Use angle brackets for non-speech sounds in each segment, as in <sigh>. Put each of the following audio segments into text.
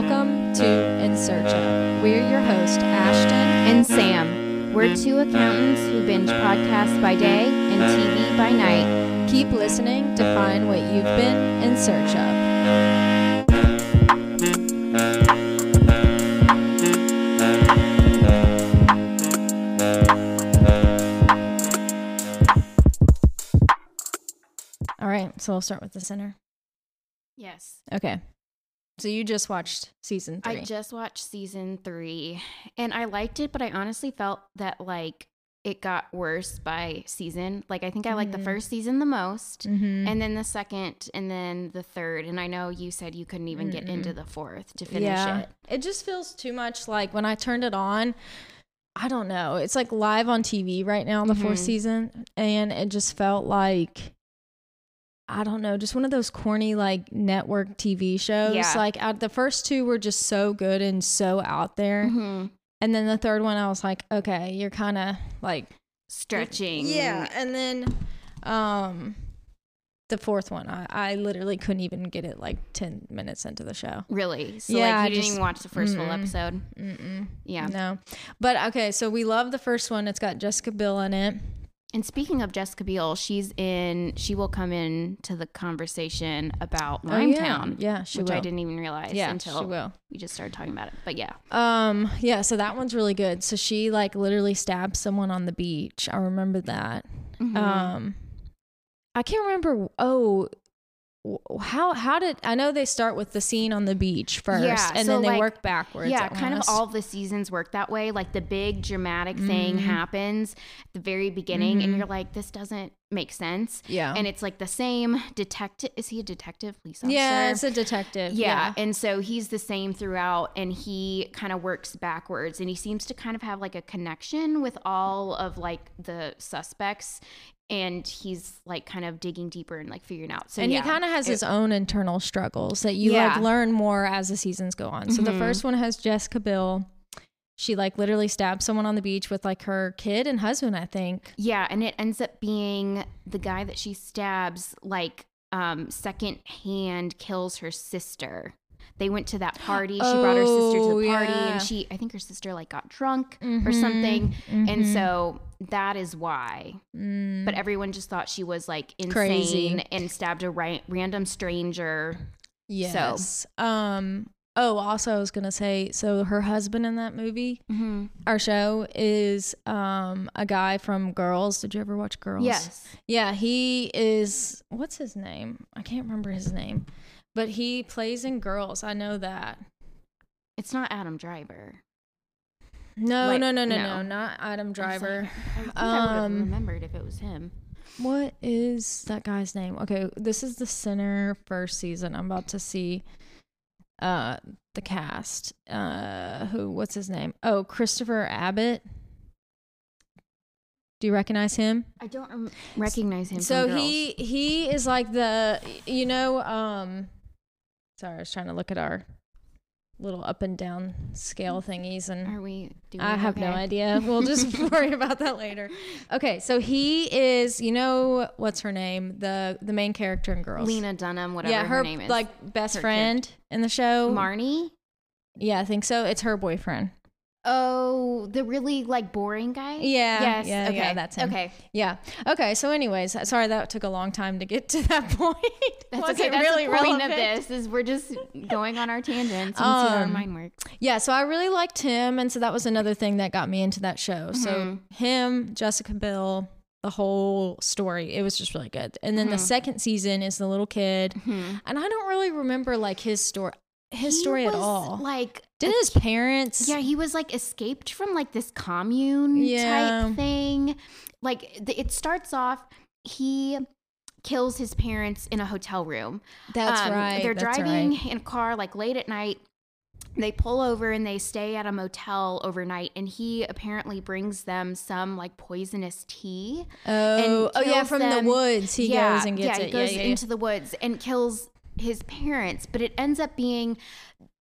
Welcome to In Search of. We're your host, Ashton. and Sam. We're two accountants who binge podcasts by day and TV by night. Keep listening to find what you've been in search of. All right, so we'll start with the Sinner. Yes. Okay. So you just watched season three. I just watched season three and I liked it, but I honestly felt that like it got worse by season. Like I think I liked the Mhm. first season the most. Mhm. And then the second, and then the third. And I know you said you couldn't even get into the fourth to finish it. It just feels too much like when I turned it on, I don't know. It's like live on TV right now in the fourth Mhm. season. And it just felt like, I don't know, just one of those corny like network TV shows. Yeah. Like out, the first two were just so good and so out there. Mhm. And then the third one, I was like, okay, you're kind of like, Stretching. yeah. And then um, the fourth one, I, I literally couldn't even get it like 10 minutes into the show. Really? So Yeah, I like you didn't just- even watch the first full mm-mm. episode? Mm-mm. Yeah. No. But okay, so we love the first one. It's got Jessica Biel in it. And speaking of Jessica Biel, she's in. She will come in to the conversation about Oh, yeah. Limetown. Yeah, she which will. I didn't even realize Yeah, until she will. we just started talking about it. But yeah, Um, yeah, so that one's really good. So she like literally stabbed someone on the beach. I remember that. Mhm. Um I can't remember oh how how did I know they start with the scene on the beach first Yeah, and so, then they like- work backwards. yeah, kind of all of the seasons work that way. Like the big dramatic thing Mhm. happens at the very beginning, and Mhm. you're like, this doesn't make sense. Yeah. And it's like the same detective. Is he a detective police officer? yeah, it's a detective. Yeah. And so he's the same throughout and he kind of works backwards and he seems to kind of have like a connection with all of like the suspects and he's like kind of digging deeper and like figuring out. So and yeah, he kind of has it- his own internal struggles that you Yeah. like learn more as the seasons go on. So the Mhm. first one has Jessica Biel. She like literally stabs someone on the beach with like her kid and husband, I think. Yeah, and it ends up being the guy that she stabs like um second hand kills her sister. They went to that party. She brought her sister to Oh, the party yeah. and she I think her sister like got drunk or Mhm, something. And mhm. so that is why. Mm. But everyone just thought she was like insane Crazy. and stabbed a ra- random stranger. Yes. Um. Oh, also, I was gonna say, so her husband in that movie, Mm-hmm. our show, is um a guy from Girls. Did you ever watch Girls? Yes. Yeah, he is. What's his name? I can't remember his name, but he plays in Girls. I know that. It's not Adam Driver. No, Like, no, no, no, no. no, not Adam I Driver. like, <laughs> I think I would have Um, remembered if it was him. What is that guy's name? Okay, this is the Sinner first season. I'm about to see uh the cast. Uh who what's his name? Oh, Christopher Abbott. Do you recognize him? I don't rem- recognize him. so he he is like the you know um sorry, I was trying to look at our little up and down scale thingies and Are we? Doing I have no idea. We'll just <laughs> worry about that later. Okay, so he is, you know, what's her name? The the main character in Girls. Lena Dunham, whatever yeah, her, her, name is. like best Her kid. friend in the show. Marnie. yeah, I think so. It's her boyfriend. Oh, the really like boring guy. Yeah, Yes. yeah, okay. yeah, that's him. Okay. Yeah. Okay. So, anyways, sorry that took a long time to get to that <laughs> point. That's okay. That's really the point relevant? of this is we're just going on our tangents and see how our Um, mind works. Yeah, so I really liked him, and so that was another thing that got me into that show. So Mhm. him, Jessica Biel, the whole story, it was just really good. And then the Mhm. second season is the little kid, Mhm. and I don't really remember like his story, his story at all. Like, Did his parents? yeah, he was like escaped from like this commune Yeah. type thing. Like, th- it starts off he kills his parents in a hotel room. that's Um, right. They're that's driving right. in a car like late at night. They pull over and they stay at a motel overnight, and he apparently brings them some like poisonous tea. Oh, oh yeah, from them. the woods he yeah, goes and gets yeah, it. he goes yeah, yeah. into the woods and kills his parents, but it ends up being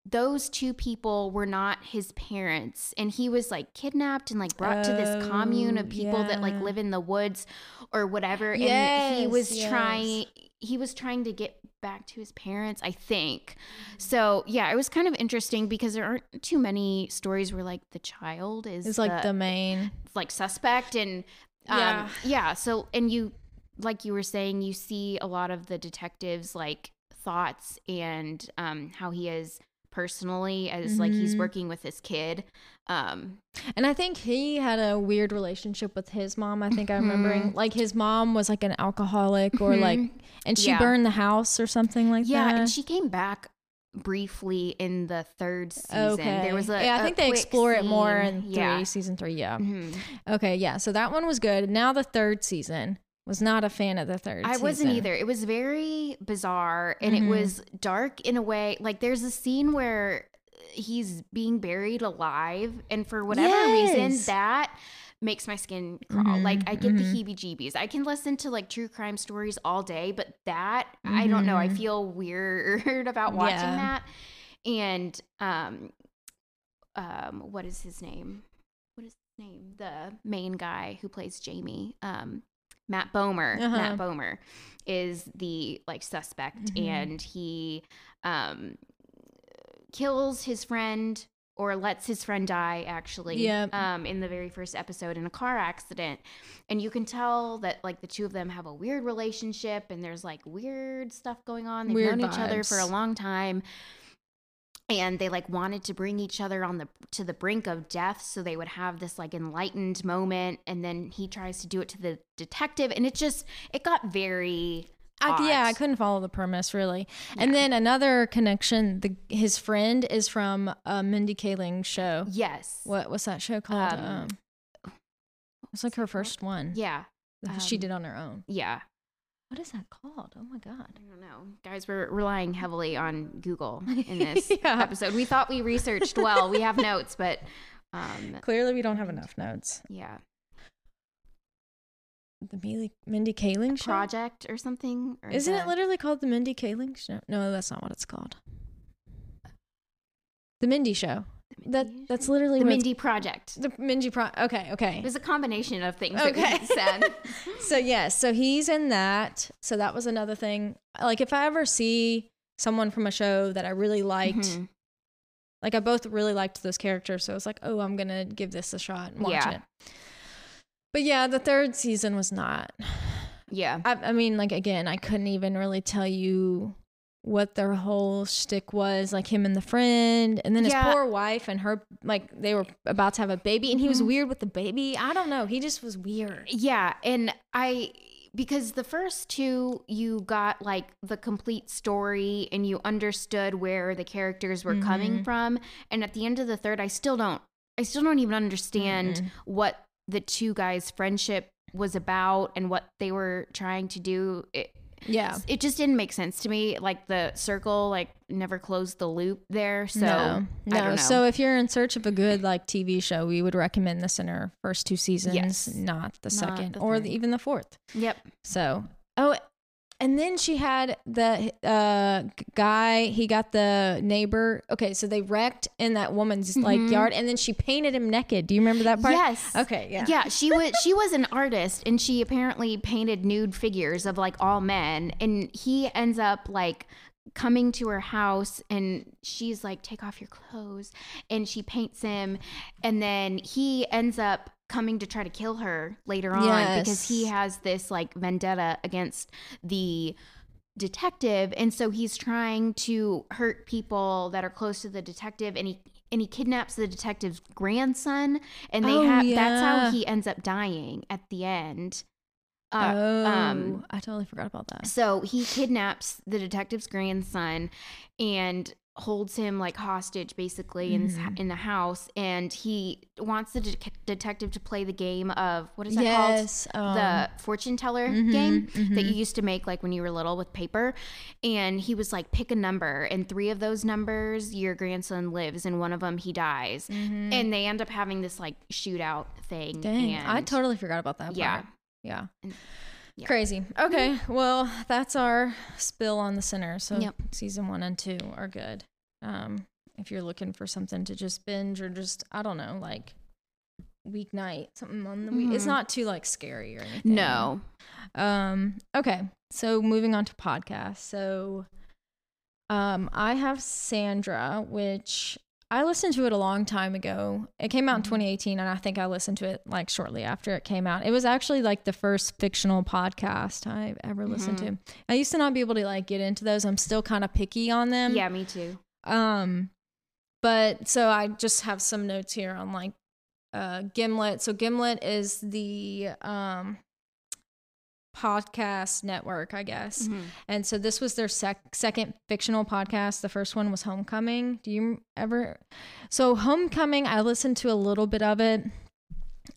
those two people were not his parents and he was like kidnapped and like brought to this Oh, commune of people that like live in the woods or whatever and he was yes. trying he was trying to get back to his parents, I think. So yeah, it was kind of interesting because there aren't too many stories where like the child is It's like the main. like suspect and um, Yeah. yeah so and you like you were saying you see a lot of the detectives like thoughts and um how he is personally as like he's Mhm. working with his kid um And I think he had a weird relationship with his mom. I think I'm remembering Mhm. like his mom was like an alcoholic or like Mhm. and she Yeah. burned the house or something like yeah that. Yeah and she came back briefly in the third season okay. there was a yeah, I think they explore it more in three, yeah season three. Yeah. Mhm. Okay, yeah. So that one was good. Now the third season was not a fan of the third. I wasn't either. It was very bizarre and Mhm. it was dark in a way. Like there's a scene where he's being buried alive and for whatever reason that makes my skin crawl. Mhm, Like I get mhm. the heebie-jeebies. I can listen to like true crime stories all day, but that I don't know. I Mhm. feel weird <laughs> about watching Yeah. that. And um um what is his name? What is his name? The main guy who plays Jamie. Um Matt Bomer. Uh-huh. Matt Bomer is the like suspect Mhm. and he um kills his friend or lets his friend die actually Yep. um in the very first episode in a car accident and you can tell that like the two of them have a weird relationship and there's like weird stuff going on they've Weird known each other for a long time and they like wanted to bring each other on the to the brink of death so they would have this like enlightened moment and then he tries to do it to the detective and it just it got very I, yeah, I couldn't follow the premise really. And then another connection: the his friend is from a Mindy Kaling show. yes What what's that show called? Um, Um, it's like her first one. yeah that she um, did on her own. yeah What is that called? Oh my god! I don't know. Guys, we're relying heavily on Google in <laughs> this Yeah. episode. We thought we researched well. We have notes, but um Clearly, we don't have enough notes. yeah. The Mindy, Mindy Kaling show. Project or something? Or Isn't it literally called the Mindy Kaling show? No, that's not what it's called. The Mindy show. The That that's literally the what Mindy Project. The Mindy Pro. Okay, okay. It was a combination of things Okay. that we said. <laughs> <laughs> So yes, so he's in that. So that was another thing. Like if I ever see someone from a show that I really liked, Mhm. like I both really liked those characters, so I was like, oh, I'm gonna give this a shot and watch Yeah. it. But yeah, the third season was not. Yeah. I, I mean, like again, I couldn't even really tell you what their whole shtick was, like him and the friend, and then his Yeah. poor wife and her, like they were about to have a baby, and he was Mhm. weird with the baby. I don't know, he just was weird. Yeah, and I because the first two you got like the complete story and you understood where the characters were coming Mhm. from and at the end of the third I still don't I still don't even understand Mm-mm. what the two guys friendship was about and what they were trying to do. It, Yeah. it just didn't make sense to me like the circle like never closed the loop there. So no, I no. don't know. So if you're in search of a good like TV show, we would recommend the Sinner first two seasons, Yes. not the Not second the or the, even the fourth. yep. So, oh, and then she had the uh guy. He got the neighbor. Okay, so they wrecked in that woman's like Mhm. yard, and then she painted him naked. Do you remember that part? Yes. Okay. Yeah. yeah she was she was an artist and she apparently painted nude figures of like all men and he ends up like coming to her house and she's like take off your clothes and she paints him. And then he ends up coming to try to kill her later on because he has this like vendetta against the detective. And so he's trying to hurt people that are close to the detective and he and he kidnaps the detective's grandson and they Oh, have that's how he ends up dying at the end uh, oh, um, I totally forgot about that. so he kidnaps the detective's grandson and holds him like hostage basically in his, Mhm. in the house and he wants the de- detective to play the game of what is that yes. called um, the fortune teller mhm, game that mhm. you used to make like when you were little with paper and he was like pick a number and three of those numbers your grandson lives and one of them he dies Mhm. and they end up having this like shootout thing Dang, and I totally forgot about that. yeah part. Yeah. And- yeah. Crazy. Okay. Well, that's our spill on the Sinner. So Yep. season one and two are good. Um, if you're looking for something to just binge or just I don't know, like weeknight, something on the week. It's Mhm. not too like scary or anything. no Um, okay. so moving on to podcasts. So um I have Sandra, which I listened to it a long time ago. It came out in Mhm. 2018 and I think I listened to it like shortly after it came out. It was actually like the first fictional podcast I've ever listened to. I used to not be able to like get into those. I'm still kind of picky on them. yeah, me too. Um, but so I just have some notes here on like uh Gimlet. So Gimlet is the um podcast network, I guess. Mhm. And so this was their sec- second fictional podcast. The first one was Homecoming. Do you ever? So Homecoming, I listened to a little bit of it.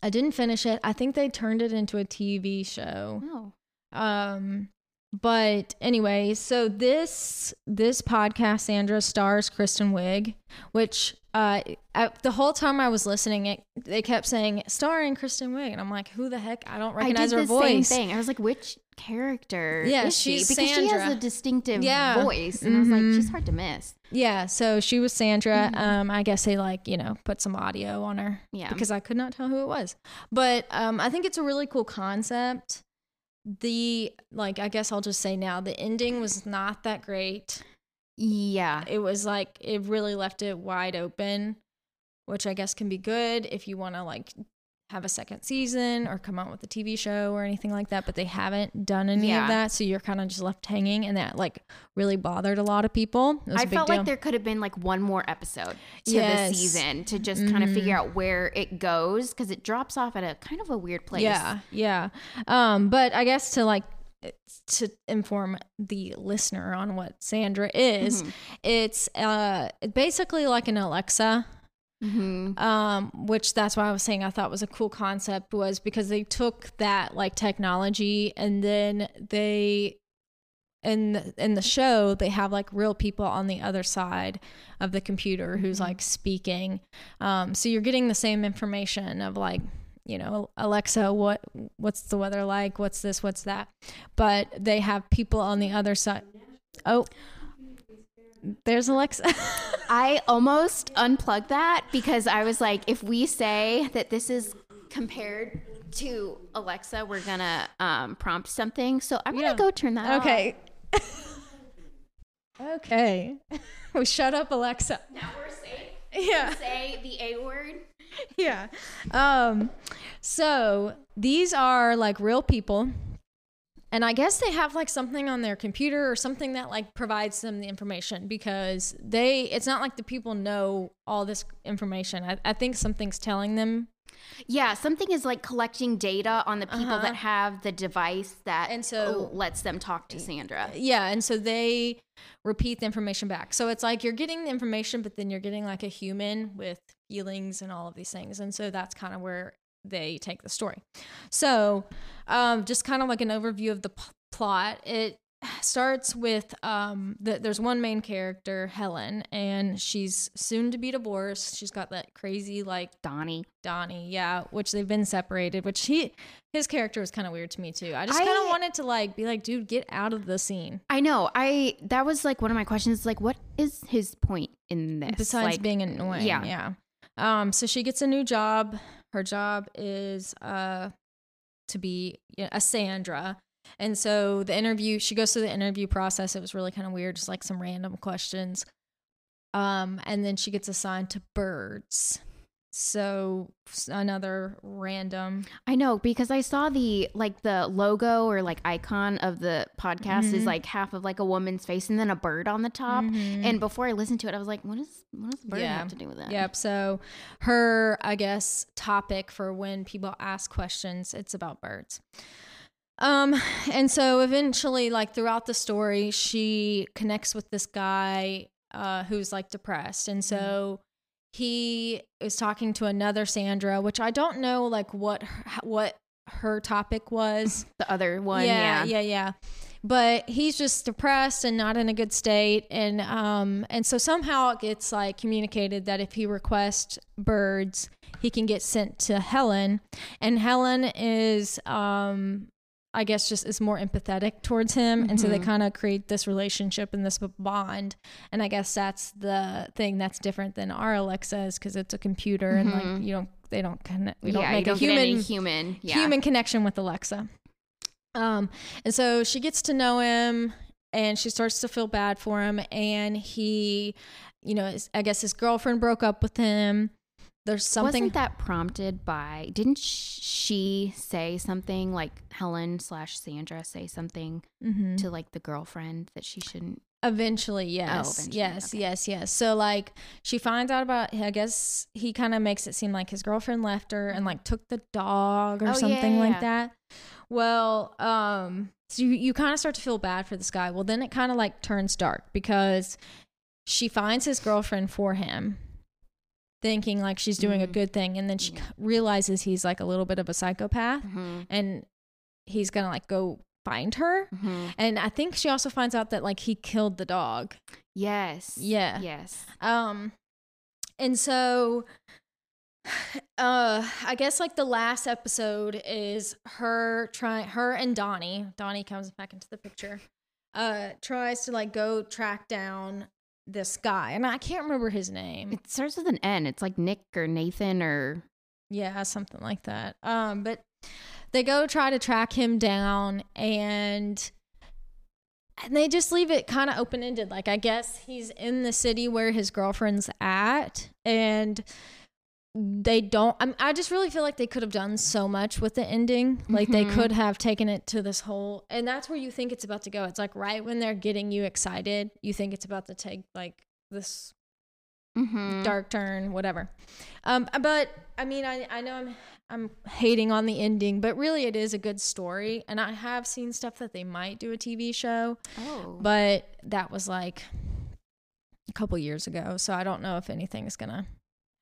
I didn't finish it. I think they turned it into a TV show. Oh. Um, but anyway, so this this podcast, Sandra stars Kristen Wiig, which uh, I, the whole time I was listening, it they kept saying starring Kristen Wiig, and I'm like, who the heck? I don't I recognize did her the voice. same thing. I was like, which character Yeah, is she? she's Because she has a distinctive Yeah. voice. And I was like, Mhm. she's hard to miss. Yeah, so she was Sandra. Mhm. Um, I guess they like you know put some audio on her Yeah. because I could not tell who it was. But um, I think it's a really cool concept. The like, I guess I'll just say now, the ending was not that great. Yeah. It was like it really left it wide open, which I guess can be good if you want to like have a second season or come out with a TV show or anything like that. But they haven't done any Yeah. of that, so you're kind of just left hanging, and that like really bothered a lot of people. It was I a big felt deal. like there could have been like one more episode to Yes. the season to just kind of figure out where it goes because it drops off at a kind of a weird place. Yeah, yeah. Um, but I guess to like to inform the listener on what Sandra is, Mhm. it's uh basically like an Alexa. Mhm. Um, which that's why I was saying I thought was a cool concept was because they took that like technology and then they in the, in the show they have like real people on the other side of the computer who's Mhm. like speaking um so you're getting the same information of like you know alexa what what's the weather like? What's this? What's that? But they have people on the other side. Oh there's alexa. <laughs> I almost unplugged that because I was like, if we say that this is compared to Alexa, we're gonna um, prompt something. So I'm gonna go turn that off. <laughs> okay. Okay <laughs> we shut up alexa. Now we're safe. yeah. Say the A word. <laughs> yeah. Um, so these are like real people. And I guess they have like something on their computer or something that like provides them the information because they, it's not like the people know all this information. I, I think something's telling them. Yeah, something is like collecting data on the people Uh-huh. that have the device that And so- lets them talk to Sandra. Yeah. And so they repeat the information back. So it's like you're getting the information, but then you're getting like a human with feelings and all of these things. And so that's kind of where they take the story. So, um, just kind of like an overview of the p- plot. It starts with um, the, there's one main character, Helen, and she's soon to be divorced. She's got that crazy like Donnie. Donnie, yeah, which they've been separated. Which he, his character was kind of weird to me too. I just kind of wanted to like be like, dude, get out of the scene. I know. I that was like one of my questions. Like, what is his point in this? besides like, being annoying. yeah. Yeah. Um, so she gets a new job. Her job is uh to be a Sandra. And so the interview, she goes through the interview process. It was really kind of weird, just like some random questions. Um, and then she gets assigned to birds. So another random. I know because I saw the like the logo or like icon of the podcast is Mhm. like half of like a woman's face and then a bird on the top. Mhm. And before I listened to it, I was like, what is what does the bird Yeah. have to do with that? Yep. So her, I guess, topic for when people ask questions, it's about birds. Um, and so eventually, like throughout the story, she connects with this guy uh who's like depressed. And so he is talking to another Sandra, which I don't know like what what her topic was. <laughs> The other one, yeah, yeah. yeah, yeah. But he's just depressed and not in a good state, and um, and so somehow it gets like communicated that if he requests birds, he can get sent to Helen, and Helen is um, I guess just is more empathetic towards him, and so they Mhm. kind of create this relationship and this bond, and I guess that's the thing that's different than our Alexas because it's a computer and like Mhm. you don't they don't connect we yeah, don't make don't a human human, yeah. human connection with Alexa. Um, and so she gets to know him and she starts to feel bad for him. And he, you know, I guess his girlfriend broke up with him. There's something. Wasn't that prompted by? Didn't she say something like Helen slash Sandra say something Mhm. to like the girlfriend that she shouldn't? Eventually, yes. Oh, eventually, yes, okay. yes, yes. So like she finds out about I guess he kind of makes it seem like his girlfriend left her and like took the dog or Oh, yeah, something yeah, like yeah. that. Well, um so you, you kind of start to feel bad for this guy. Well, then it kind of like turns dark because she finds his girlfriend for him thinking like she's doing a Mhm. good thing and then she realizes he's like a little bit of a psychopath Mm-hmm. and he's to like go find her. Mm-hmm. And I think she also finds out that like he killed the dog. Yes. Yeah. Yes. Um and so <sighs> uh I guess like the last episode is her trying her and Donnie. Donnie comes back into the picture. Uh tries to like go track down this guy. And I can't remember his name. It starts with an N. It's like Nick or Nathan or Yeah, something like that. Um, but they go try to track him down and and they just leave it kind of open ended. Like I guess he's in the city where his girlfriend's at and they don't I'm, I just really feel like they could have done so much with the ending. Like they Mhm. could have taken it to this whole and that's where you think it's about to go. It's like right when they're getting you excited, you think it's about to take like this Mhm. dark turn, whatever. Um, but I mean, I I know I'm I'm hating on the ending, but really it is a good story, and I have seen stuff that they might do a TV show, Oh. but that was like a couple years ago, so I don't know if anything's gonna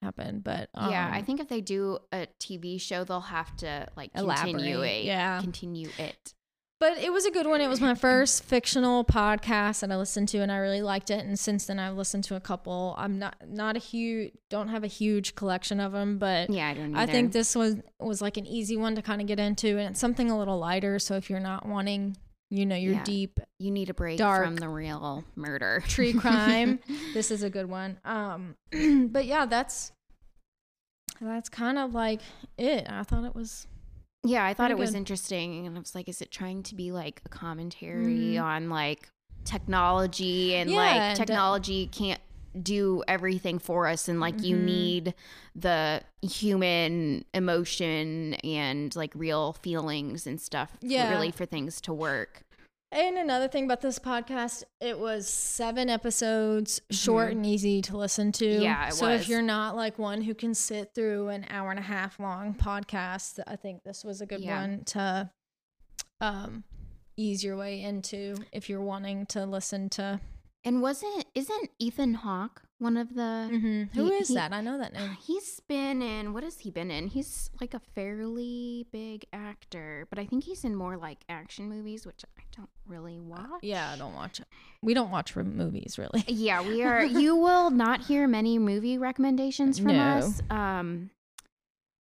happen. But um, yeah, I think if they do a TV show, they'll have to like continue Elaborate, it. yeah. Continue it. But it was a good one. It was my first fictional podcast that I listened to, and I really liked it. And since then, I've listened to a couple. I'm not not a huge, don't have a huge collection of them, but Yeah, I don't I think this was was like an easy one to kind of get into, and it's something a little lighter. So if you're not wanting, you know, your Yeah. deep you need a break dark from the real murder. tree crime, <laughs> this is a good one. Um, <clears throat> but yeah, that's that's kind of like it. I thought it was Yeah, I thought it was interesting, and I was like, is it trying to be like a commentary Mhm. on like technology and Yeah, like and- technology can't do everything for us, and like you Mhm. need the human emotion and like real feelings and stuff, Yeah. really for things to work. And another thing about this podcast, it was seven episodes, short Mhm. and easy to listen to. Yeah, it so was. if you're not like one who can sit through an hour and a half long podcast, I think this was a good Yeah. one to um ease your way into if you're wanting to listen to. And wasn't isn't Ethan Hawke one of the? Who He- is he- that? I know that name. <sighs> He's been in what has he been in? He's like a fairly big actor, but I think he's in more like action movies, which I don't really watch. Yeah, I don't watch. We don't watch movies really. Yeah, we are. <laughs> you will not hear many movie recommendations from No. us. Um,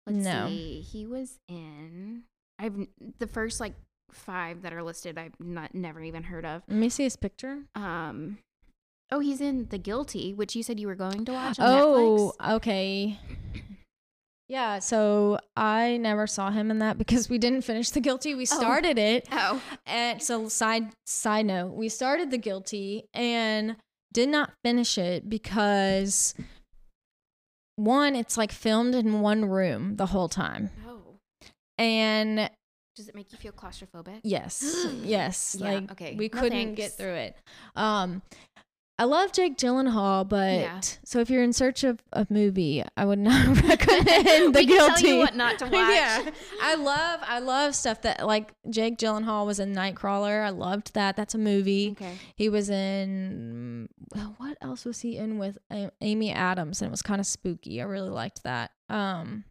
let's No. see. He was in. I've the first like five that are listed. I've not never even heard of. Let me see his picture. Um, oh, he's in The Guilty, which you said you were going to watch. On Oh, Netflix. okay. Yeah, so I never saw him in that because we didn't finish The Guilty. We started it. <laughs> Oh, And so side side note, we started The Guilty and did not finish it because one, it's like filmed in one room the whole time. oh. And Does it make you feel claustrophobic? yes, <gasps> yes, Yeah, like okay. we No couldn't get through it. Um I love Jake Gyllenhaal, but Yeah. so if you're in search of a movie, I would not <laughs> recommend <laughs> The we Guilty. tell you what not to <laughs> watch. yeah, I love I love stuff that like Jake Gyllenhaal was in Nightcrawler. I loved that. That's a movie. Okay. He was in well, what else was he in with Amy Adams and it was kind of spooky. I really liked that. Um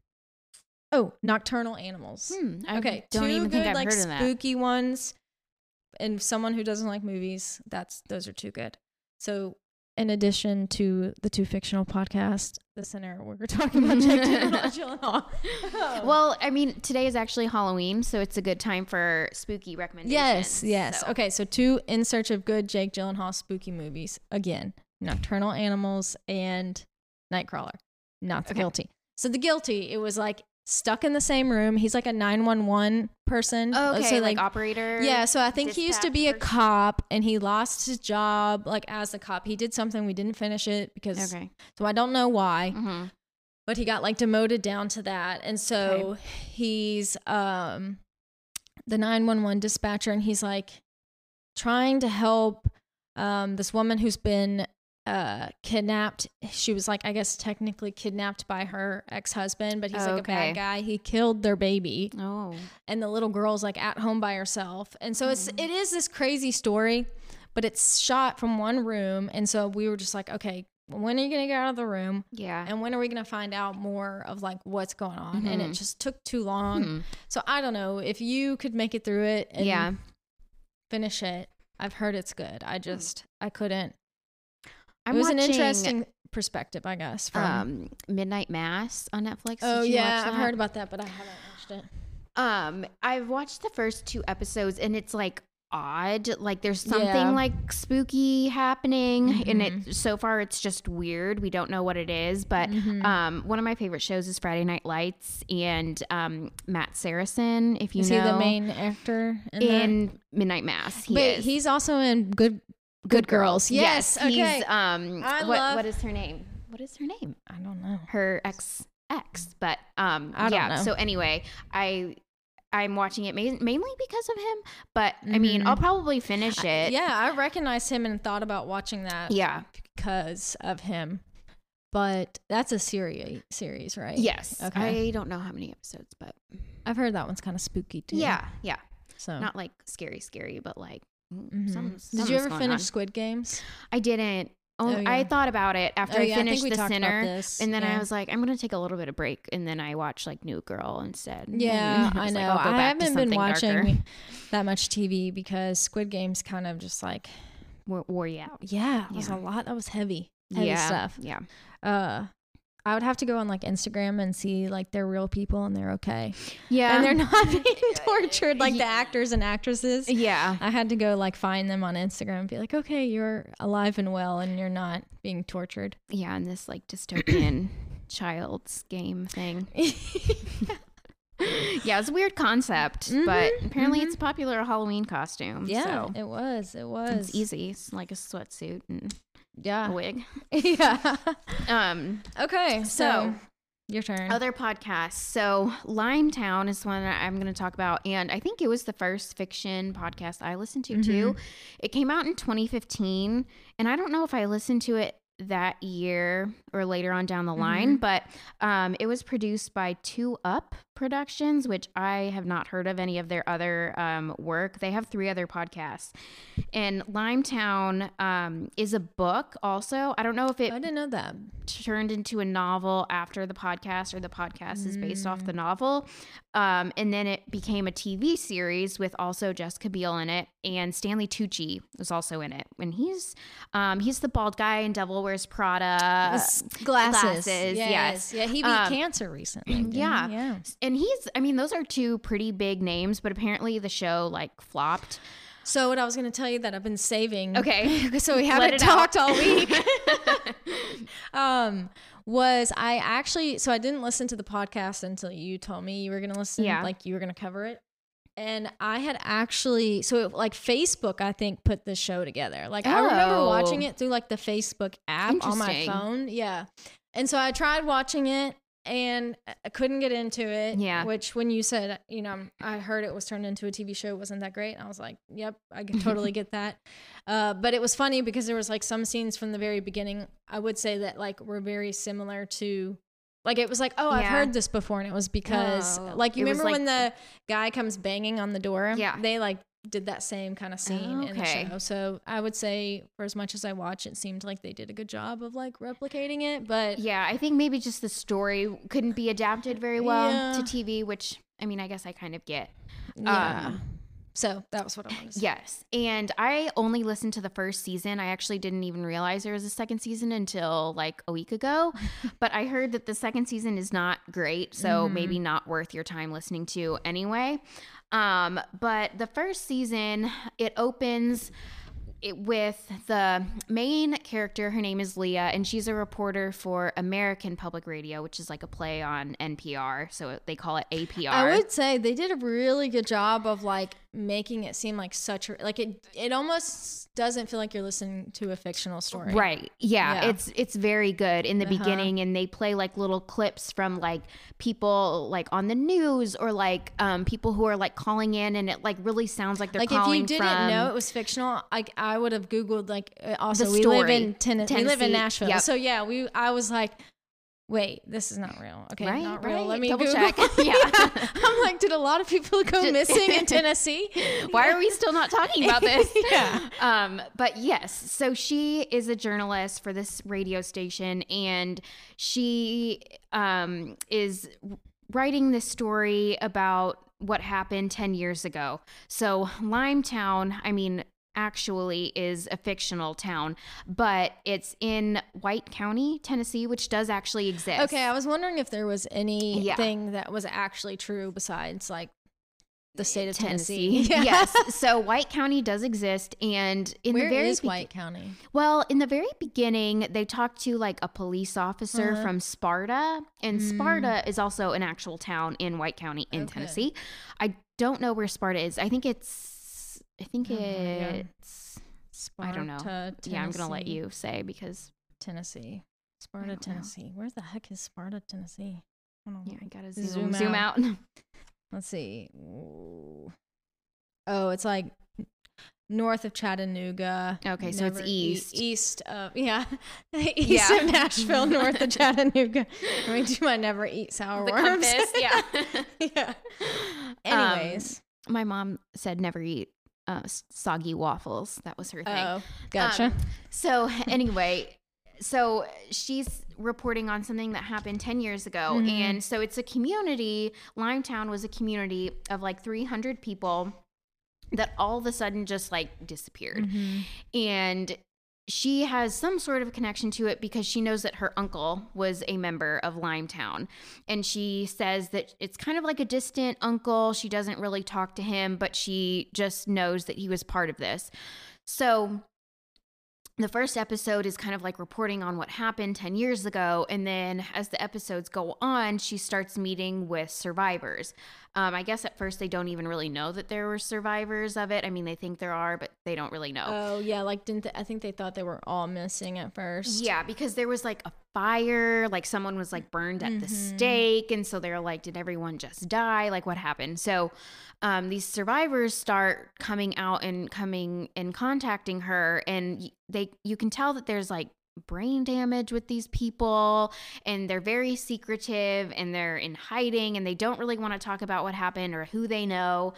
Oh, Nocturnal Animals. Hmm, okay, don't two even good think I've like heard of that. spooky ones. And someone who doesn't like movies, that's those are two good. So in addition to the two fictional podcasts, the Sinner where we're <laughs> talking about Jake <laughs> Gyllenhaal. Gyllenhaal. <laughs> Well, I mean, today is actually Halloween, so it's a good time for spooky recommendations. Yes, yes. so- Okay, so two in search of good Jake Gyllenhaal spooky movies. Again, Nocturnal Animals and Nightcrawler. Not the Okay. guilty. So the guilty, it was like stuck in the same room. He's like a 911 person. Oh, okay, So, like, operator. yeah, so I think he used to be a person. cop and he lost his job like as a cop. He did something we didn't finish it because Okay. so I don't know why, hmm but he got like demoted down to that. And so he's um the 911 dispatcher and he's like trying to help um this woman who's been uh kidnapped. She was like I guess technically kidnapped by her ex-husband, but he's like a bad guy. He killed their baby Oh. and the little girl's like at home by herself. And so it's Mm-hmm. it is this crazy story, but it's shot from one room. And so we were just like, okay, when are you gonna get out of the room? Yeah. And when are we gonna find out more of like what's going on? And it Mhm. just took too long. Hmm. So I don't know if you could make it through it and Yeah. finish it. I've heard it's good. I just I couldn't. I'm it was an interesting perspective, I guess. From um Midnight Mass on Netflix. oh yeah, I've heard about that, but I haven't watched it. Um, I've watched the first two episodes and it's like odd. Like there's something Yeah. like spooky happening and Mhm. it so far it's just weird. We don't know what it is, but Mhm. um one of my favorite shows is Friday Night Lights and um Matt Saracen, if you Is know he the main actor in, in Midnight Mass. He Wait, is. he's also in Good Good Girls. Yes. okay. He's um I what love- what is her name? What is her name? I don't know. her ex ex but um I don't yeah know. so anyway i i'm watching it main, mainly because of him but i mean i'll probably finish it Yeah, I recognized him and thought about watching that yeah because of him. But that's a series, series, right? yes Okay. i don't know how many episodes but I've heard that one's kind of spooky too. yeah yeah So, not like scary scary but like mm, Mhm. some, did you ever finish on. Squid Games? i didn't oh, Oh, yeah. i thought about it after oh, i yeah, finished I the sinner and then yeah. I was like, I'm gonna take a little bit of break, and then I watched like New Girl instead. Yeah, I was know. like, I haven't been watching darker. <laughs> that much TV because Squid Games kind of just like, Wore, wore you out. yeah, it was a lot. That was heavy, heavy yeah, stuff. Yeah. Uh, I would have to go on like Instagram and see like they're real people and they're okay. Yeah. and they're not <laughs> being tortured like the actors and actresses. Yeah. I had to go like find them on Instagram and be like, okay, you're alive and well and you're not being tortured. Yeah. And this like dystopian <coughs> child's game thing. <laughs> Yeah. It's a weird concept, but Mhm, apparently mhm. it's a popular Halloween costume. Yeah, So it was. It was. it's easy. It's like a sweatsuit and a Yeah. wig. <laughs> yeah. Um, Okay. So, So- your turn. Other podcasts. So Limetown is one that I'm going to talk about. And I think it was the first fiction podcast I listened to too. It came out in 2015. And I don't know if I listened to it that year or later on down the line, but um, it was produced by Two Up Productions, which I have not heard of any of their other um, work. They have three other podcasts. And Limetown um, is a book also. I don't know if it I didn't know that. turned into a novel after the podcast, or the podcast is based off Mm. the novel. Um, and then it became a TV series with also Jessica Biel in it, and Stanley Tucci was also in it. And he's um, he's the bald guy in Devil Wears Prada. Glasses. glasses, Yes. yes. Yeah. He beat Um, cancer recently. yeah. Yeah. And he's, I mean, those are two pretty big names, but apparently the show like flopped. So what I was going to tell you that I've been saving. Okay. <laughs> <laughs> so we haven't it out. talked all week. <laughs> um, was I actually? So I didn't listen to the podcast until you told me you were going to listen. Yeah. Like you were going to cover it. And I had actually, so like Facebook, I think put the show together. Like I remember Oh. watching it through like the Facebook app on my phone. Yeah. And so I tried watching it and I couldn't get into it. Yeah. Which when you said, you know, I heard it was turned into a TV show, wasn't that great. I was like, yep, I can totally <laughs> get that. Uh, but it was funny because there was like some scenes from the very beginning. I would say that like were very similar to. Like it was like, oh, I've heard this before, and it was because, Oh. like, you remember like- when the guy comes banging on the door? Yeah. they like did that same kind of scene in the show. So I would say, for as much as I watch, it seemed like they did a good job of like replicating it. But Yeah, I think maybe just the story couldn't be adapted very well Yeah. to TV, which I mean, I guess I kind of get. yeah. Um, so that was what I wanted to say. Yes. And I only listened to the first season. I actually didn't even realize there was a second season until like a week ago. <laughs> but I heard that the second season is not great, so Mhm. maybe not worth your time listening to anyway. Um, but the first season, it opens it, with the main character. Her name is Leah, and she's a reporter for American Public Radio, which is like a play on NPR. So they call it APR. I would say they did a really good job of like making it seem like such a like it it almost doesn't feel like you're listening to a fictional story. Right. Yeah, Yeah. It's it's very good in the Uh-huh. beginning and they play like little clips from like people like on the news or like um people who are like calling in and it like really sounds like they're Like if you didn't know it was fictional, like I would have googled like uh, also we live in Tennessee. We live in Nashville. yep. So yeah, we I was like Wait, this is not real. Okay, Right, not real. right. Let me Double Google. check. <laughs> Yeah. <laughs> I'm like, did a lot of people go missing in <laughs> Tennessee? Why are we still not talking about this? Yeah. Um, but yes, so she is a journalist for this radio station, and she um, is writing this story about what happened 10 years ago. So, Limetown, I mean, actually is a fictional town, but it's in White County, Tennessee, which does actually exist. Okay, I was wondering if there was Yeah. anything that was actually true besides like the state of Tennessee. Tennessee. <laughs> Yes. So White County does exist, and in Where the very is be- White County? Well, in the very beginning, they talked to like a police officer Uh-huh. from Sparta, and Sparta is also an actual town in White County in Okay. Tennessee. I don't know where Sparta is. I think it's. I think Oh my God. it's. I don't know. Tennessee. Yeah, I'm gonna let you say because Tennessee. Sparta, don't know. Tennessee. Where the heck is Sparta, Tennessee? I don't know. yeah, I gotta Zoom zoom zoom out. <laughs> Let's see. Ooh. Oh, it's like north of Chattanooga. Okay, so it's east. E- east of <laughs> yeah, <laughs> east Yeah. of Nashville, north of Chattanooga. Let me do my never eat sour the worms. compass, yeah. yeah. Um, Anyways, my mom said never eat uh, soggy waffles. That was her thing. oh, gotcha. Um, so anyway, so she's reporting on something that happened 10 years ago. Mhm. And so it's a community, Limetown was a community of like 300 people that all of a sudden just like disappeared. Mhm. And she has some sort of connection to it because she knows that her uncle was a member of Limetown. And she says that it's kind of like a distant uncle. She doesn't really talk to him, but she just knows that he was part of this. So the first episode is kind of like reporting on what happened 10 years ago. And then as the episodes go on, she starts meeting with survivors. Um, I guess at first they don't even really know that there were survivors of it. I mean, they think there are, but they don't really know. Oh yeah, like didn't they, I think they thought they were all missing at first? Yeah, because there was like a fire, like someone was like burned at the Mhm. stake. And so they're like, did everyone just die? Like, what happened? So um, these survivors start coming out and coming and contacting her. And they, you can tell that there's like, brain damage with these people and they're very secretive and they're in hiding and they don't really want to talk about what happened or who they know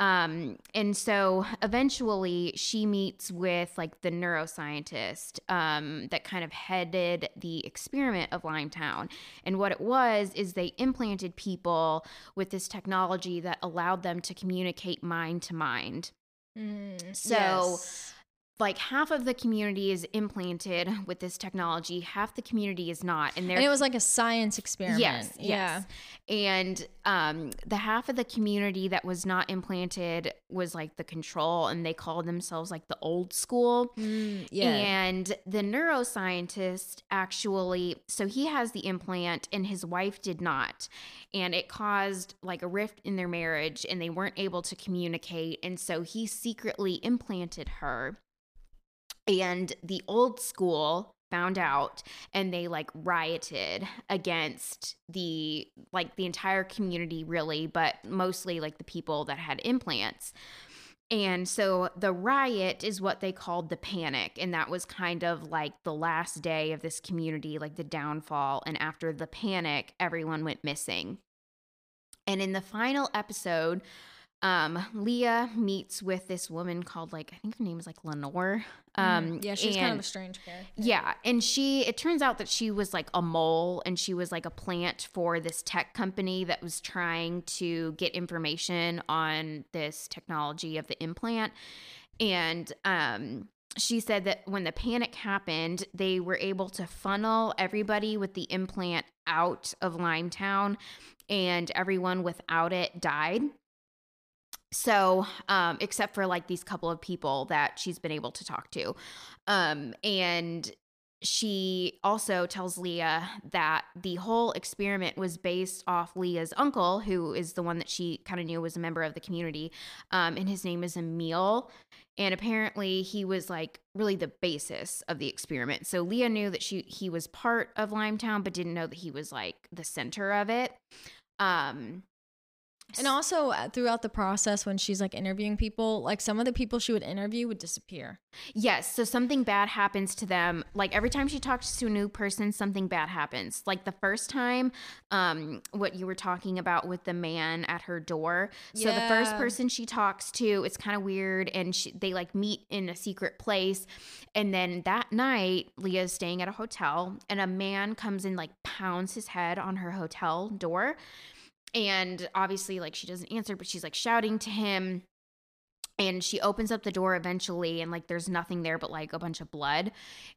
um, and so eventually she meets with like the neuroscientist um, that kind of headed the experiment of Limetown. And what it was is they implanted people with this technology that allowed them to communicate mind to mind. Mm, So, yes. Like half of the community is implanted with this technology, half the community is not. And they're and it was like a science experiment. Yes, yeah. And um, the half of the community that was not implanted was like the control, and they called themselves like the old school. Mm, yeah. And the neuroscientist actually, so he has the implant and his wife did not. And it caused like a rift in their marriage and they weren't able to communicate. And so he secretly implanted her. And the old school found out and they like rioted against the like the entire community really but mostly like the people that had implants and so the riot is what they called the panic. And that was kind of like the last day of this community, like the downfall. And after the panic, everyone went missing. And in the final episode, um, Leah meets with this woman called like, I think her name is like Lenore. Um, Mm, yeah, she's kind of a strange character. yeah, and she it turns out that she was like a mole and she was like a plant for this tech company that was trying to get information on this technology of the implant. And um she said that when the panic happened, they were able to funnel everybody with the implant out of Limetown and everyone without it died. So um except for like these couple of people that she's been able to talk to um and she also tells Leah that the whole experiment was based off Leah's uncle, who is the one that she kind of knew was a member of the community. Um, and his name is Emil. And apparently he was like really the basis of the experiment. So Leah knew that she he was part of Limetown, but didn't know that he was like the center of it. Um And also uh, throughout the process, when she's like interviewing people, like some of the people she would interview would disappear. Yes. So something bad happens to them. Like every time she talks to a new person, something bad happens. Like the first time, um, what you were talking about with the man at her door. So the first person she talks to, it's kind of weird, and she, they like meet in a secret place. And then that night, Lia's staying at a hotel, and a man comes and like pounds his head on her hotel door. And obviously, like she doesn't answer, but she's like shouting to him. And she opens up the door eventually and like there's nothing there but like a bunch of blood.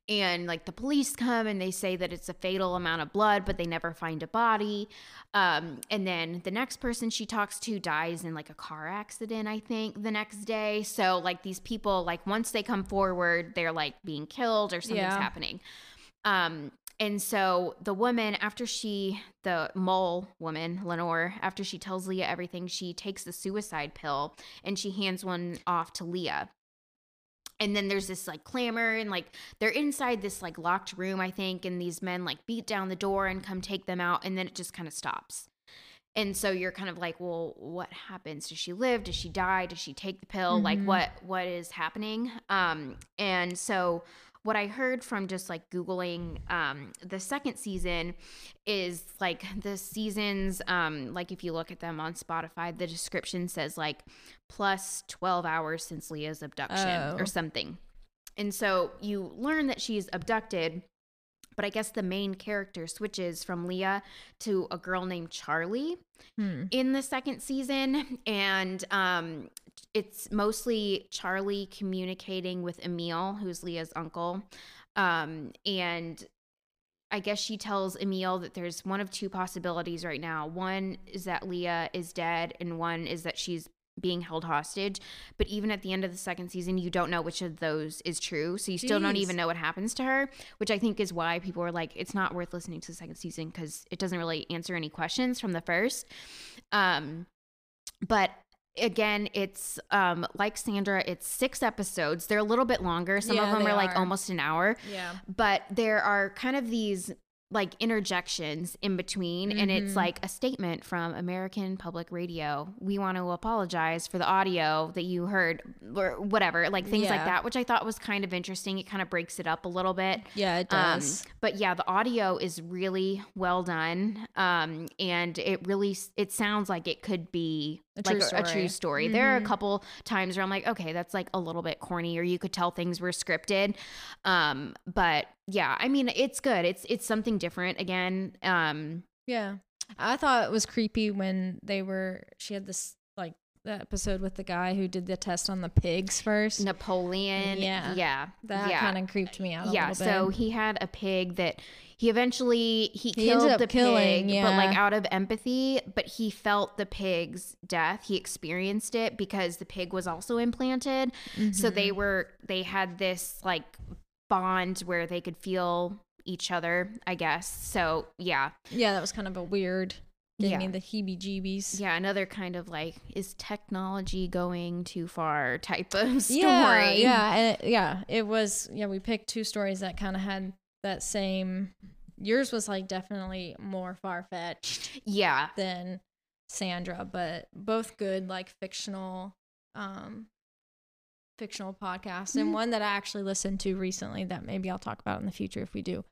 And like the police come and they say that it's a fatal amount of blood but they never find a body. Um and then the next person she talks to dies in like a car accident i think the next day. So like these people like once they come forward they're like being killed or something's Yeah. happening. Um and so the woman, after she, the mole woman, Lenore, after she tells Lia everything, she takes the suicide pill and she hands one off to Lia. And then there's this like clamor and like they're inside this like locked room, I think, and these men like beat down the door and come take them out, and then it just kind of stops. And so you're kind of like, well, what happens? Does she live? Does she die? Does she take the pill? Like Mhm. what what is happening? Um, and so what I heard from just like Googling um, the second season is like the seasons, um, like if you look at them on Spotify, the description says like plus 12 hours since Lia's abduction Oh. or something. And so you learn that she's abducted, but I guess the main character switches from Lia to a girl named Charlie Hmm. in the second season and um it's mostly charlie communicating with emile who's lia's uncle um and i guess she tells emile that there's one of two possibilities right now one is that lia is dead and one is that she's being held hostage but even at the end of the second season you don't know which of those is true. So you still don't even know what happens to her which i think is why people are like it's not worth listening to the second season because it doesn't really answer any questions from the first. Um but again it's um like sandra it's six episodes. They're a little bit longer. Some of them they are like almost an hour. Yeah. but there are kind of these like interjections in between and it's Mhm. like a statement from American Public Radio. We want to apologize for the audio that you heard or whatever, like things like that, which I thought was kind of interesting. It kind of breaks it up a little bit. Yeah, it Um, does. but yeah, the audio is really well done. Um, and it really it sounds like it could be A like true a, true story. story. There are a Mhm. couple times where I'm like, okay, that's like a little bit corny, or you could tell things were scripted. Um, but yeah, I mean, it's good. It's it's something different again. Um, yeah. I thought it was creepy when they were she had this like the episode with the guy who did the test on the pigs first. Napoleon. Yeah. yeah, That yeah. kind of creeped me out a yeah so he had a pig that he eventually he, He killed ended up the killing, pig but like out of empathy but he felt the pig's death he experienced it because the pig was also implanted so Mhm. they were they had this like bond where they could feel each other i guess so yeah Yeah, that was kind of a weird Yeah. me the heebie jeebies. yeah another kind of like is technology going too far type of <laughs> story Yeah, yeah, it, yeah. It was yeah. We picked two stories that kind of had that same. Yours was like definitely more far fetched yeah than Sandra, but both good like fictional, um, fictional podcasts, and one that I actually listened to recently that maybe I'll talk about in the future if we do.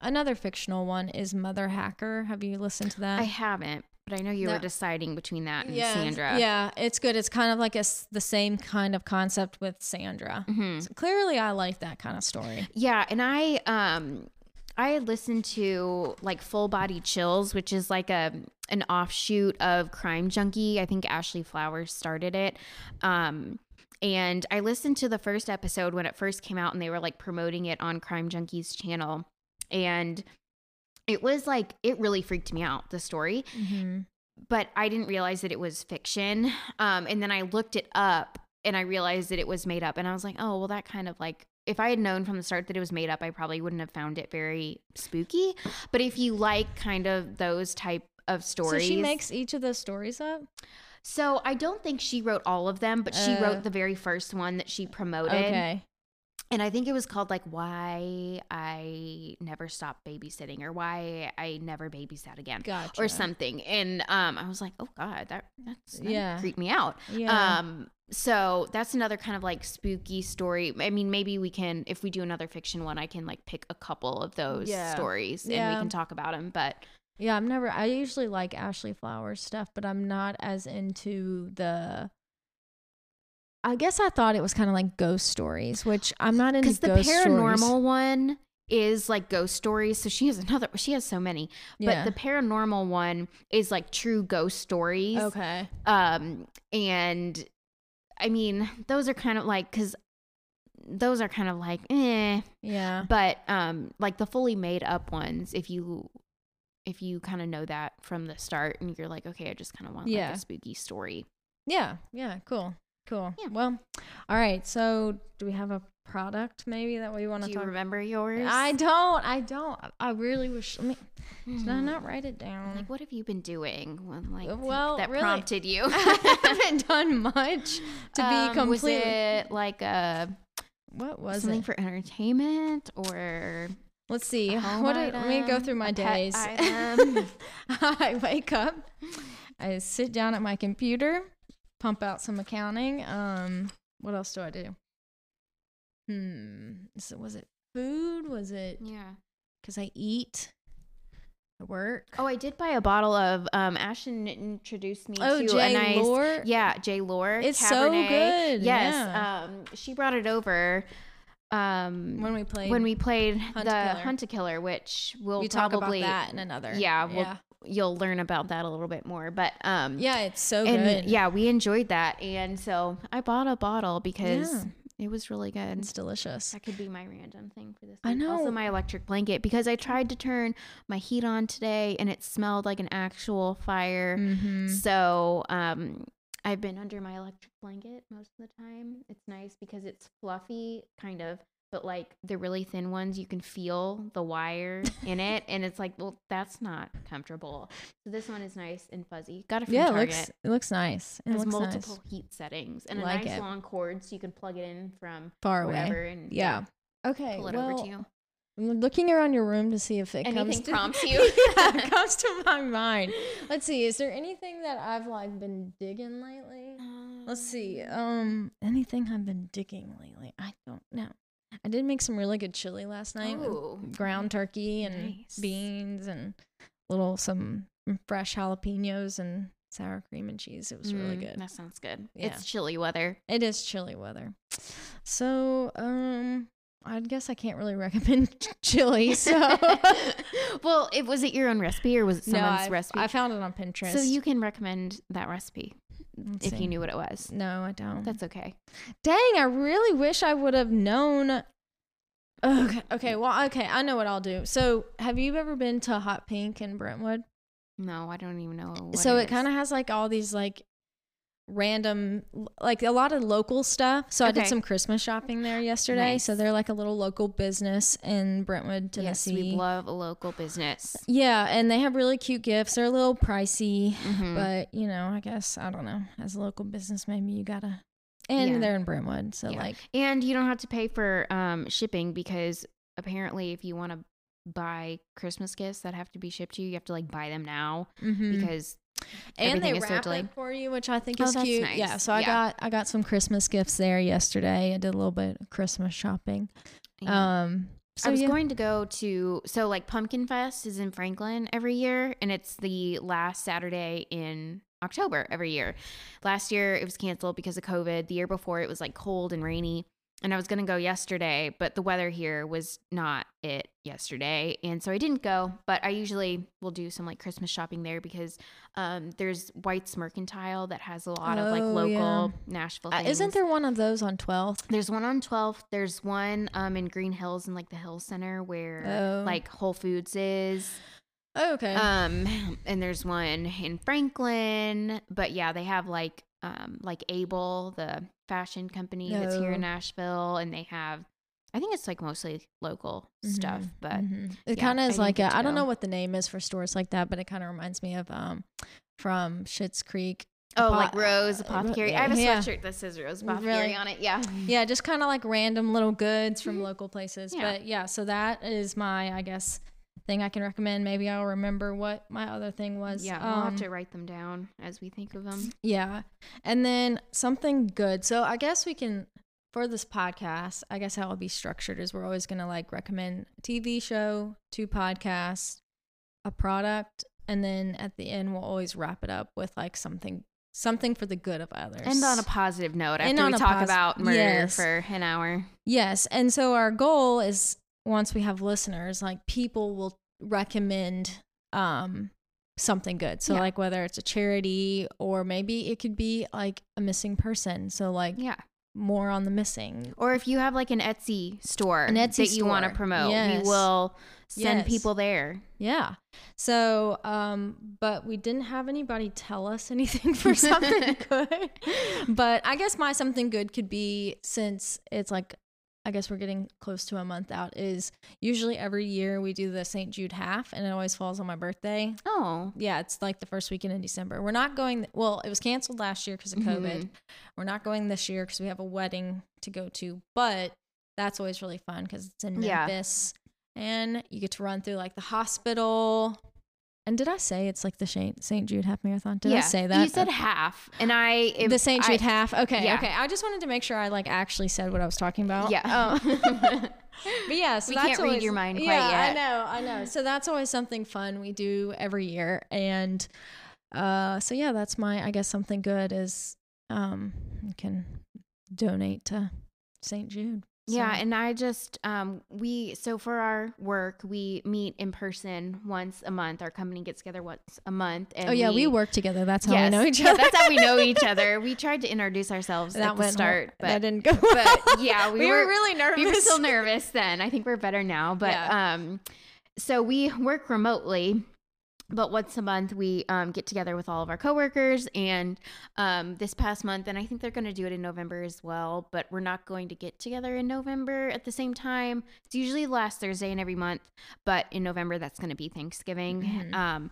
Another fictional one is Mother Hacker. Have you listened to that? i haven't but i know you were deciding between that and yeah, sandra Yeah, it's good. It's kind of like a the same kind of concept with Sandra. Mhm. So clearly, I like that kind of story. Yeah, and I um I had listened to like Full Body Chills, which is like a an offshoot of Crime Junkie. I think Ashley Flowers started it. Um and I listened to the first episode when it first came out and they were like promoting it on Crime Junkie's channel. And it was like it really freaked me out, the story. but I didn't realize that it was fiction. Um, and then I looked it up and I realized that it was made up. And I was like, oh, well, that kind of like, if I had known from the start that it was made up, I probably wouldn't have found it very spooky. But if you like kind of those type of stories, So she makes each of the stories up. So I don't think she wrote all of them, but she Uh, wrote the very first one that she promoted. Okay. And I think it was called like Why I Never Stopped Babysitting or Why I Never Babysat Again Gotcha. or something. And um I was like, "Oh god, that that's that Yeah. creeped me out." Yeah. Um so that's another kind of like spooky story. I mean, maybe we can if we do another fiction one, I can like pick a couple of those Yeah. stories and we can talk about them, but yeah, I'm never. I usually like Ashley Flowers stuff, but I'm not as into the. I guess I thought it was kind of like ghost stories, which I'm not into. because the paranormal stories. one is like ghost stories so she has another she has so many but Yeah. the paranormal one is like true ghost stories Okay. um and i mean those are kind of like because those are kind of like eh Yeah. but um like the fully made up ones if you if you kind of know that from the start and you're like okay i just kind of want Yeah. like a spooky story Yeah. Yeah. Cool. Cool. Yeah. Well, all right. So, do we have a product maybe that we want to talk do you talk? remember yours I don't. I don't. I really wish. Let me. Did I Hmm. not write it down? like what have you been doing when like Uh, well, that really- prompted you <laughs> I haven't done much to Um, be completely. Was it like a what was something it? for entertainment or Let's see. What? I, let me go through my days. <laughs> I wake up. I sit down at my computer, pump out some accounting. Um, what else do I do? Hmm. So was it food? Was it yeah? because I eat? I work. Oh, I did buy a bottle of um. Ashton introduced me Oh, to Jay a nice Lore? yeah J Lohr. It's so good, Yes. yeah. Um, she brought it over. Um, When we played, when we played Hunt the a Killer. Hunt a Killer, which we'll we talk probably about that in another. yeah, we'll, yeah, you'll learn about that a little bit more. But um, yeah. It's so and good. yeah, we enjoyed that, and so I bought a bottle because Yeah. it was really good. it's delicious. That could be my random thing for this. I know. Also, my electric blanket because I tried to turn my heat on today and it smelled like an actual fire. Mm-hmm. So, um, I've been under my electric blanket most of the time. It's nice because it's fluffy, kind of, but like the really thin ones, you can feel the wire in it, <laughs> and it's like, well, that's not comfortable. So this one is nice and fuzzy. Got it from Yeah, it Target. looks it looks nice. It It has looks multiple nice. heat settings and a Like nice it. long cord, so you can plug it in from Far away. and Yeah. Okay. pull it well, over to you. I'm looking around your room to see if it comes Anything to, prompts <laughs> you. yeah, it <laughs> comes to my mind. Let's see. Is there anything that I've like been digging lately? Let's see. Um, anything I've been digging lately? I don't know. I did make some really good chili last night. Ooh, ground turkey and Nice. beans and little some fresh jalapenos and sour cream and cheese. It was really Mm, good. That sounds good. Yeah. It's chilly weather. It is chilly weather. So, um, I guess I can't really <laughs> recommend chili. So, <laughs> well, it was it your own recipe or was it no, someone's I, recipe? I found it on Pinterest. so you can recommend that recipe Let's if see. you knew what it was. No, I don't. That's okay. Dang, I really wish I would have known. Okay, okay, well, okay, I know what I'll do. So, have you ever been to Hot Pink in Brentwood? No, I don't even know. What so it kind of has like all these like random like a lot of local stuff so i did some christmas shopping there yesterday so they're like a little local business in brentwood tennessee Yes, we love a local business. yeah and they have really cute gifts they're a little pricey Mhm. but you know i guess i don't know as a local business maybe you gotta and Yeah. they're in brentwood so Yeah. like And you don't have to pay for um, shipping because apparently, if you want to buy Christmas gifts that have to be shipped to you, you have to like buy them now mhm. because and they wrap it for you which i think Oh, is cute nice. yeah so i got i got some christmas gifts there yesterday i did a little bit of christmas shopping Yeah. um so I was yeah. going to go to so like Pumpkin Fest is in Franklin every year, and it's the last Saturday in October every year. Last year it was canceled because of COVID. The year before it was like cold and rainy, and I was going to go yesterday, but the weather here was not it yesterday, and so I didn't go. But I usually will do some like Christmas shopping there because um, there's White's Mercantile that has a lot of like Oh, local yeah. Nashville. Uh, isn't there one of those on 12th? There's one on 12th. There's one um in Green Hills in like the Hill Center where Oh. like Whole Foods is. Oh, okay. Um, <sniffs> and there's one in Franklin, but yeah, they have like um like Able, the fashion company that's here in. Nashville, and they have. I think it's like mostly local stuff, Mhm, but mhm. it yeah, kind of is didn't like a, I don't know what the name is for stores like that, but it kind of reminds me of um from Schitt's Creek. oh, Apo- like Rose uh, Apothecary. I have a yeah. sweatshirt that says Rose Really? Apothecary on it. Yeah, Yeah, just kind of like random little goods from local places. Mm-hmm. Yeah. But yeah, so that is my I guess thing I can recommend. Maybe I'll remember what my other thing was. yeah. we'll have Um, to write them down as we think of them. Yeah. And then something good. So I guess we can for this podcast, I guess how it'll be structured is we're always gonna like recommend a TV show, two podcasts, a product, and then at the end we'll always wrap it up with like something something for the good of others. And on a positive note, And after we talk posi- about murder yes. for an hour. Yes. And so our goal is once we have listeners, like people will recommend um something good. So Yeah. like whether it's a charity or maybe it could be like a missing person. So like Yeah. more on the missing. Or if you have like an Etsy store An Etsy that you want to promote, Yes. we will send Yes. people there. Yeah. So um but we didn't have anybody tell us <laughs> anything for something <laughs> good. But I guess my something good could be since it's like I guess we're getting close to a month out is usually every year we do the St. Jude half and it always falls on my birthday. Oh, Yeah, it's like the first weekend in December. We're not going well, it was canceled last year because of COVID. Mhm. We're not going this year because we have a wedding to go to, but that's always really fun because it's in Yeah. Memphis and you get to run through like the hospital. And did I say it's like the Saint Jude half marathon? Did yeah. I say that? You said half, and I it- the St. Jude I- half. Okay, yeah. okay. I just wanted to make sure I like actually said what I was talking about. Yeah. Oh. <laughs> But yeah, so We that's can't read your mind quite yeah, yet. I know, I know. So that's always something fun we do every year, and uh, so yeah, that's my I guess something good is um you can donate to St. Jude. Yeah, and I just um we so for our work we meet in person once a month. Our company gets together once a month. And oh yeah, we, work together. That's how yes, we know each <laughs> yeah, other. that's how we know each other. We tried to introduce ourselves that at the start, hor- but that didn't go. but <laughs> yeah, we, we, were, really nervous. we were still nervous then. I think we're better now. But Yeah. um, so we work remotely. But once a month, we um, get together with all of our coworkers. And um, this past month, and I think they're going to do it in November as well, but we're not going to get together in November at the same time. It's usually the last Thursday in every month, but in November, that's going to be Thanksgiving. Mhm. Um,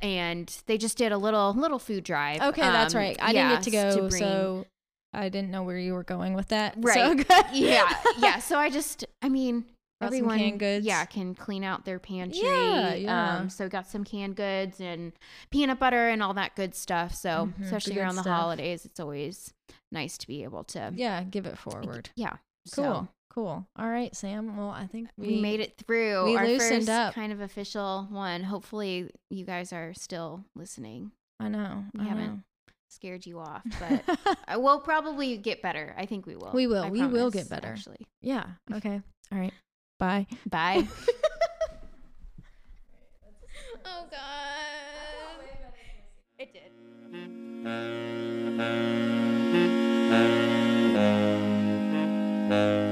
and they just did a little little food drive. Okay, that's um, right. I didn't get to go, bring- so I didn't know where you were going with that. So Right. <laughs> good. yeah, yeah. So I just, I mean, everyone, canned goods. yeah, can clean out their pantry. Yeah, yeah. Um, so got some canned goods and peanut butter and all that good stuff. So Mhm, especially around the stuff. holidays, it's always nice to be able to. Yeah, give it forward. Yeah. Cool. So cool. All right, Sam. Well, I think we, made it through we our loosened first up. kind of official one. Hopefully, you guys are still listening. I know. We I haven't Scared you off, <laughs> but uh, we'll probably get better. I think we will. We will. I We will get better. Actually. yeah. Okay. All right. Bye. Bye. <laughs> oh God. it did. <laughs>